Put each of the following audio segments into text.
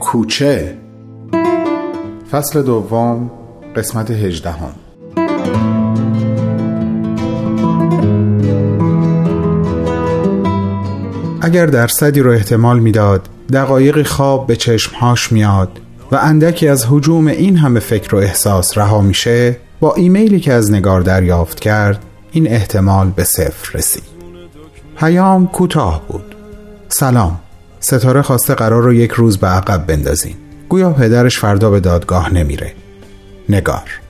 کوچه. فصل دوم قسمت هجدهم. اگر درصدی رو احتمال می‌داد دقایقی خواب به چشمهاش میاد و اندکی از حجوم این همه فکر و احساس رها میشه با ایمیلی که از نگار دریافت کرد این احتمال به صفر رسید. پیام کوتاه بود. سلام. ستاره خواسته قرار رو یک روز به عقب بندازین گویا پدرش فردا به دادگاه نمیره. نگار.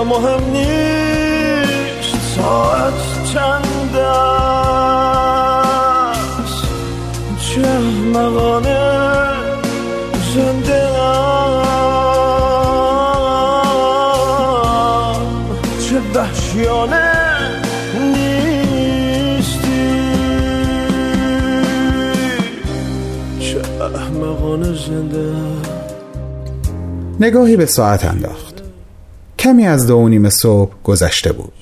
و مهم نیست ساعت چند است؟ چه مغانه زنده چه وحشیانه نیستی؟ چه احمقانه زنده نگاهی به ساعت انداخت. کمی از دو نیم صبح گذشته بود.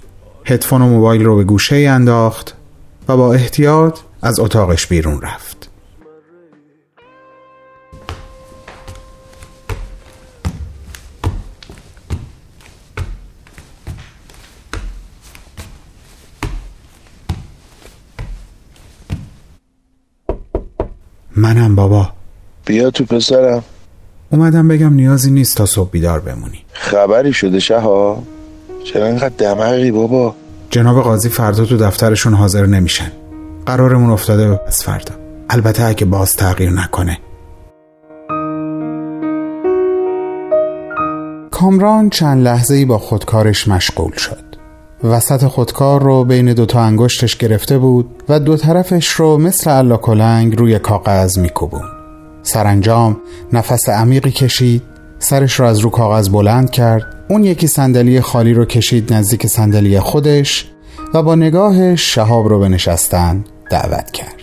هدفون و موبایل رو به گوشه انداخت و با احتیاط از اتاقش بیرون رفت. منم بابا. بیا تو پسرم. اومدم بگم نیازی نیست تا صبح بیدار بمونی. خبری شده شها چرا اینقدر دماغی بابا؟ جناب قاضی فردا تو دفترشون حاضر نمیشن. قرارمون افتاده به پس فردا. البته اگه باز تغییر نکنه. کامران چند لحظه ای با خودکارش مشغول شد. وسط خودکار رو بین دوتا انگشتش گرفته بود و دو طرفش رو مثل علا کلنگ روی کاغذ میکوبون سرانجام نفس عمیقی کشید سرش را از رو کاغذ بلند کرد اون یکی صندلی خالی رو کشید نزدیک صندلی خودش و با نگاهش شهاب رو به نشستن دعوت کرد.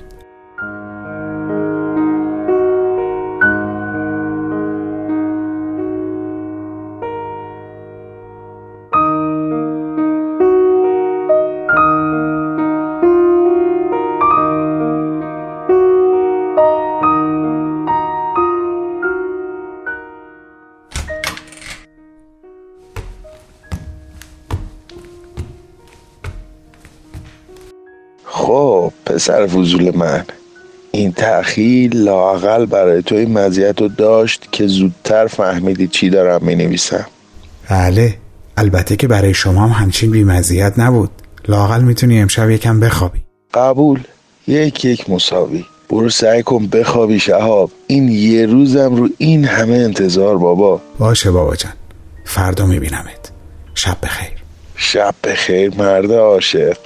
پسر فضول من. این تأخیر لاقل برای تو این مزیت رو داشت که زودتر فهمیدی چی دارم می نویسم بله البته که برای شما هم همچین بی مزیت نبود. لاقل می‌تونی امشب یکم بخوابی. قبول. یک یک مساوی. برو سعی کن بخوابی شهاب. این یه روزم رو این همه انتظار بابا. باشه بابا جان. فردا میبینمت. شب بخیر. شب بخیر مرد عاشق.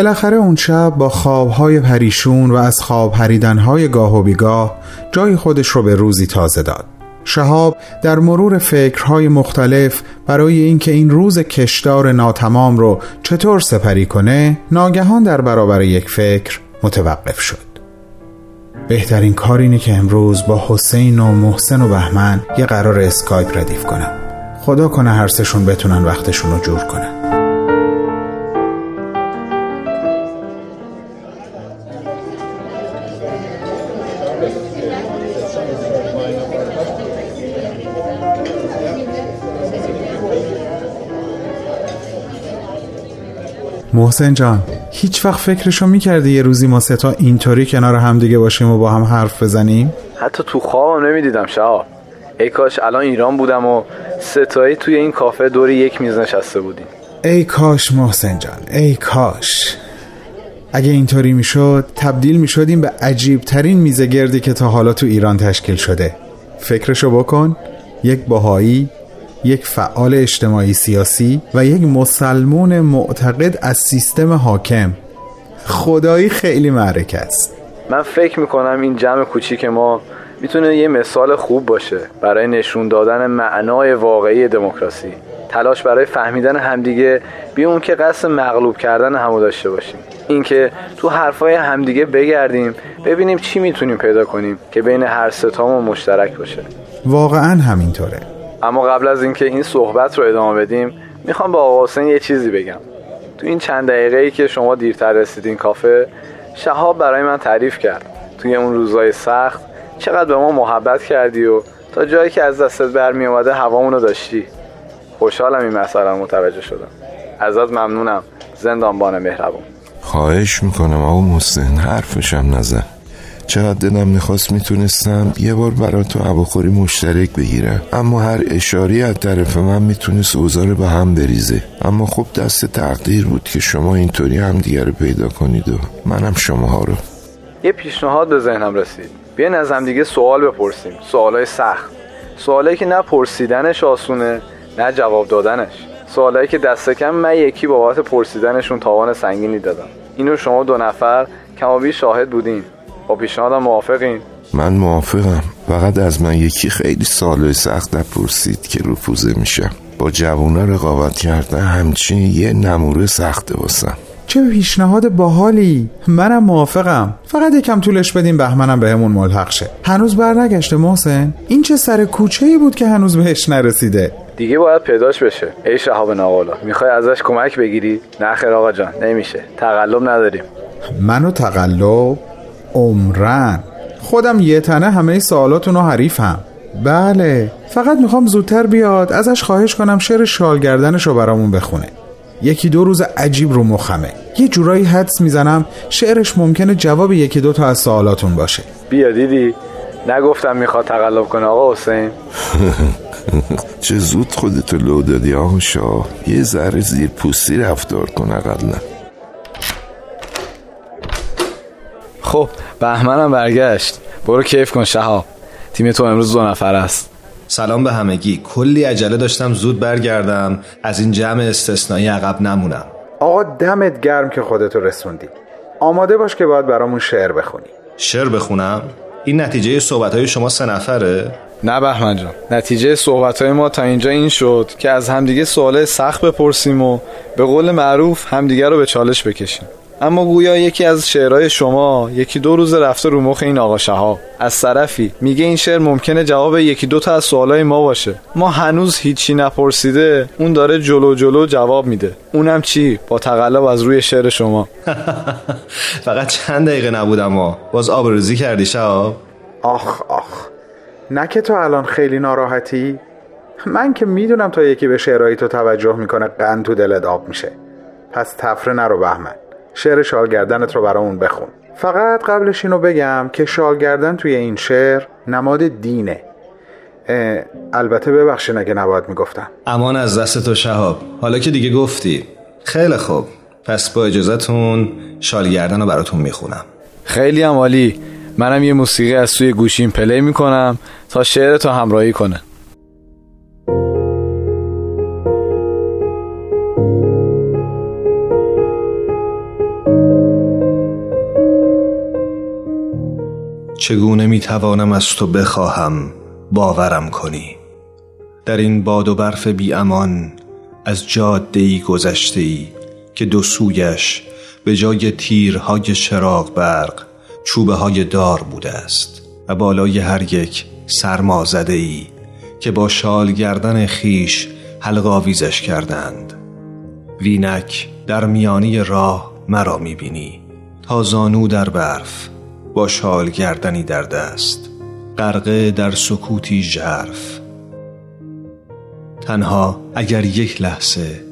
بالاخره اون شب با خوابهای پریشون و از خواب پریدنهای گاه و بیگاه جای خودش رو به روزی تازه داد. شهاب در مرور فکرهای مختلف برای اینکه این روز کشدار ناتمام رو چطور سپری کنه ناگهان در برابر یک فکر متوقف شد. بهترین کار اینه که امروز با حسین و محسن و بهمن یه قرار اسکایپ ردیف کنم. خدا کنه هر سشون بتونن وقتشون رو جور کنن. محسن جان هیچ وقت فکرشو می‌کردی یه روزی ما ستا اینطوری کنار هم دیگه باشیم و با هم حرف بزنیم؟ حتی تو خوابم نمی‌دیدم شهاب ای کاش الان ایران بودم و ستایی توی این کافه دور یک میز نشسته بودیم. ای کاش محسن جان ای کاش. اگه اینطوری می‌شد تبدیل می‌شدیم به عجیب ترین میزه گردی که تا حالا تو ایران تشکیل شده. فکرشو بکن یک باهایی یک فعال اجتماعی سیاسی و یک مسلمون معتقد از سیستم حاکم. خدایی خیلی معرکه است. من فکر می‌کنم این جمع کوچیک ما می‌تونه یه مثال خوب باشه برای نشون دادن معنای واقعی دموکراسی. تلاش برای فهمیدن همدیگه بی اون که قصد مغلوب کردن همو داشته باشیم. اینکه تو حرفای همدیگه بگردیم ببینیم چی می‌تونیم پیدا کنیم که بین هر ستامون مشترک باشه. واقعا همینطوره. اما قبل از اینکه این صحبت رو ادامه بدیم می‌خوام با آقا حسین یه چیزی بگم. تو این چند دقیقه ای که شما دیرتر رسیدین کافه شهاب برای من تعریف کرد. توی اون روزای سخت چقدر به ما محبت کردی و تا جایی که از دستت برمی اومده هوامونو داشتی. خوشحالم این مسئله متوجه شدم. ازت ممنونم زندانبان مهربون. خواهش می‌کنم آقا محسن حرفشم نزن. چقدر دلم می‌خواست می‌تونستم یه بار برای تو هواخوری مشترک بگیرم. اما هر اشاری از طرف من می‌تونست اوزار به هم بریزه. اما خب دست تقدیر بود که شما اینطوری هم دیگر رو پیدا کنید و منم شماها رو. یه پیشنهاد به ذهنم رسید. بیاین از هم دیگه سوال بپرسیم. سوالای سخت. سوالایی که نه پرسیدنش آسونه نه جواب دادنش. سوالایی که دست کم من یکی بابت پرسیدنشون تاوان سنگینی دادم. اینو شما دو نفر کمابی شاهد بودین. با پیشنهادم موافقین. من موافقم. فقط از من یکی خیلی سال سخت نپرسید که رفوزه میشم. با جوونا رقابت کردن همچین یه نموره سخته واسم. چه پیشنهاد باحالی. منم موافقم. فقط یکم طولش بدیم بهمنم بهمون ملحق شه. هنوز برنگشته محسن؟ این چه سر کوچه ای بود که هنوز بهش نرسیده؟ دیگه باید پیداش بشه. ای شهاب ناقلا می‌خوای ازش کمک بگیری؟ نه خیر آقا جان نمیشه. تقلب نداریم. منو تقلب؟ عمرن. خودم یه تنه همه سوالاتون رو حریفم. بله فقط می‌خوام زودتر بیاد ازش خواهش کنم شعر شالگردنش رو برامون بخونه. یکی دو روز عجیب رو مخمه. یه جورایی حدس می‌زنم شعرش ممکنه جواب یکی دو تا از سوالاتون باشه. بیا دیدی؟ نگفتم می‌خواد تقلب کنه آقا حسین. چه زود خودتو لو دادی آقا شاه یه ذره زیر پوستی رفتار کن اقلا. خب بهمنم برگشت. برو کیف کن شهاب. تیم تو امروز دو نفر است. سلام به همگی. کلی عجله داشتم زود برگردم. از این جمع استثنایی عقب نمونم. آقا دمت گرم که خودتو رسوندی. آماده باش که باید برامون شعر بخونی. شعر بخونم؟ این نتیجه صحبت های شما سه نفره؟ نه بهمن جان. نتیجه صحبت های ما تا اینجا این شد که از همدیگه سوال سخت بپرسیم و به قول معروف همدیگه رو به چالش بکشیم. اما گویا یکی از شعرهای شما یکی دو روز رفته رو مخ این آقا شهاب. از طرفی میگه این شعر ممکنه جواب یکی دو تا از سوالای ما باشه. ما هنوز هیچی نپرسیده اون داره جلو جلو جواب میده. اونم چی؟ با تقلب از روی شعر شما. فقط چند دقیقه نبودم ما باز آبروزی کردی شهاب؟ آخ آخ. نه که تو الان خیلی ناراحتی. من که می‌دونم تا یکی به شعرهایی تو توجه می‌کنه قند تو دلت آب میشه. پس تفره نرو بهمن. شعر شالگردنت رو برامون بخون. فقط قبلش اینو بگم که شالگردن توی این شعر نماد دینه. البته ببخشین اگه نباید می‌گفتم. امان از دست تو شهاب. حالا که دیگه گفتی. خیلی خوب. پس با اجازتون شالگردن رو براتون می‌خونم. خیلی هم عالی. منم یه موسیقی از سوی گوشیم پلی می‌کنم تا شعر تو همراهی کنه. چگونه می‌توانم از تو بخواهم باورم کنی؟ در این باد و برف بی امان از جاده ای گذشته ای که دو سویش به جای تیرهای چراغ برق چوبه های دار بوده است و بالای هر یک سرما زده ای که با شال گردن خیش حلقاویزش کردند. وینک در میانی راه مرا می‌بینی تا زانو در برف با شال گردنی در دست. غرقه در سکوتی ژرف. تنها اگر یک لحظه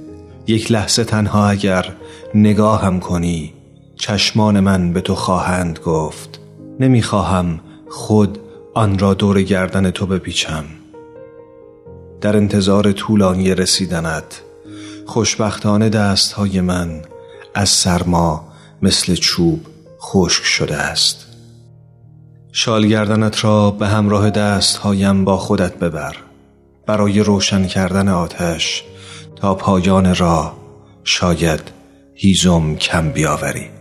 یک لحظه تنها اگر نگاهم کنی چشمان من به تو خواهند گفت. نمی‌خواهم خود آن را دور گردن تو بپیچم. در انتظار طولانی رسیدنت خوشبختانه دستهای من از سرما مثل چوب خشک شده است. شال گردنت را به همراه دستهایم با خودت ببر. برای روشن کردن آتش تا پایان راه شاید هیزم کم بیاوری.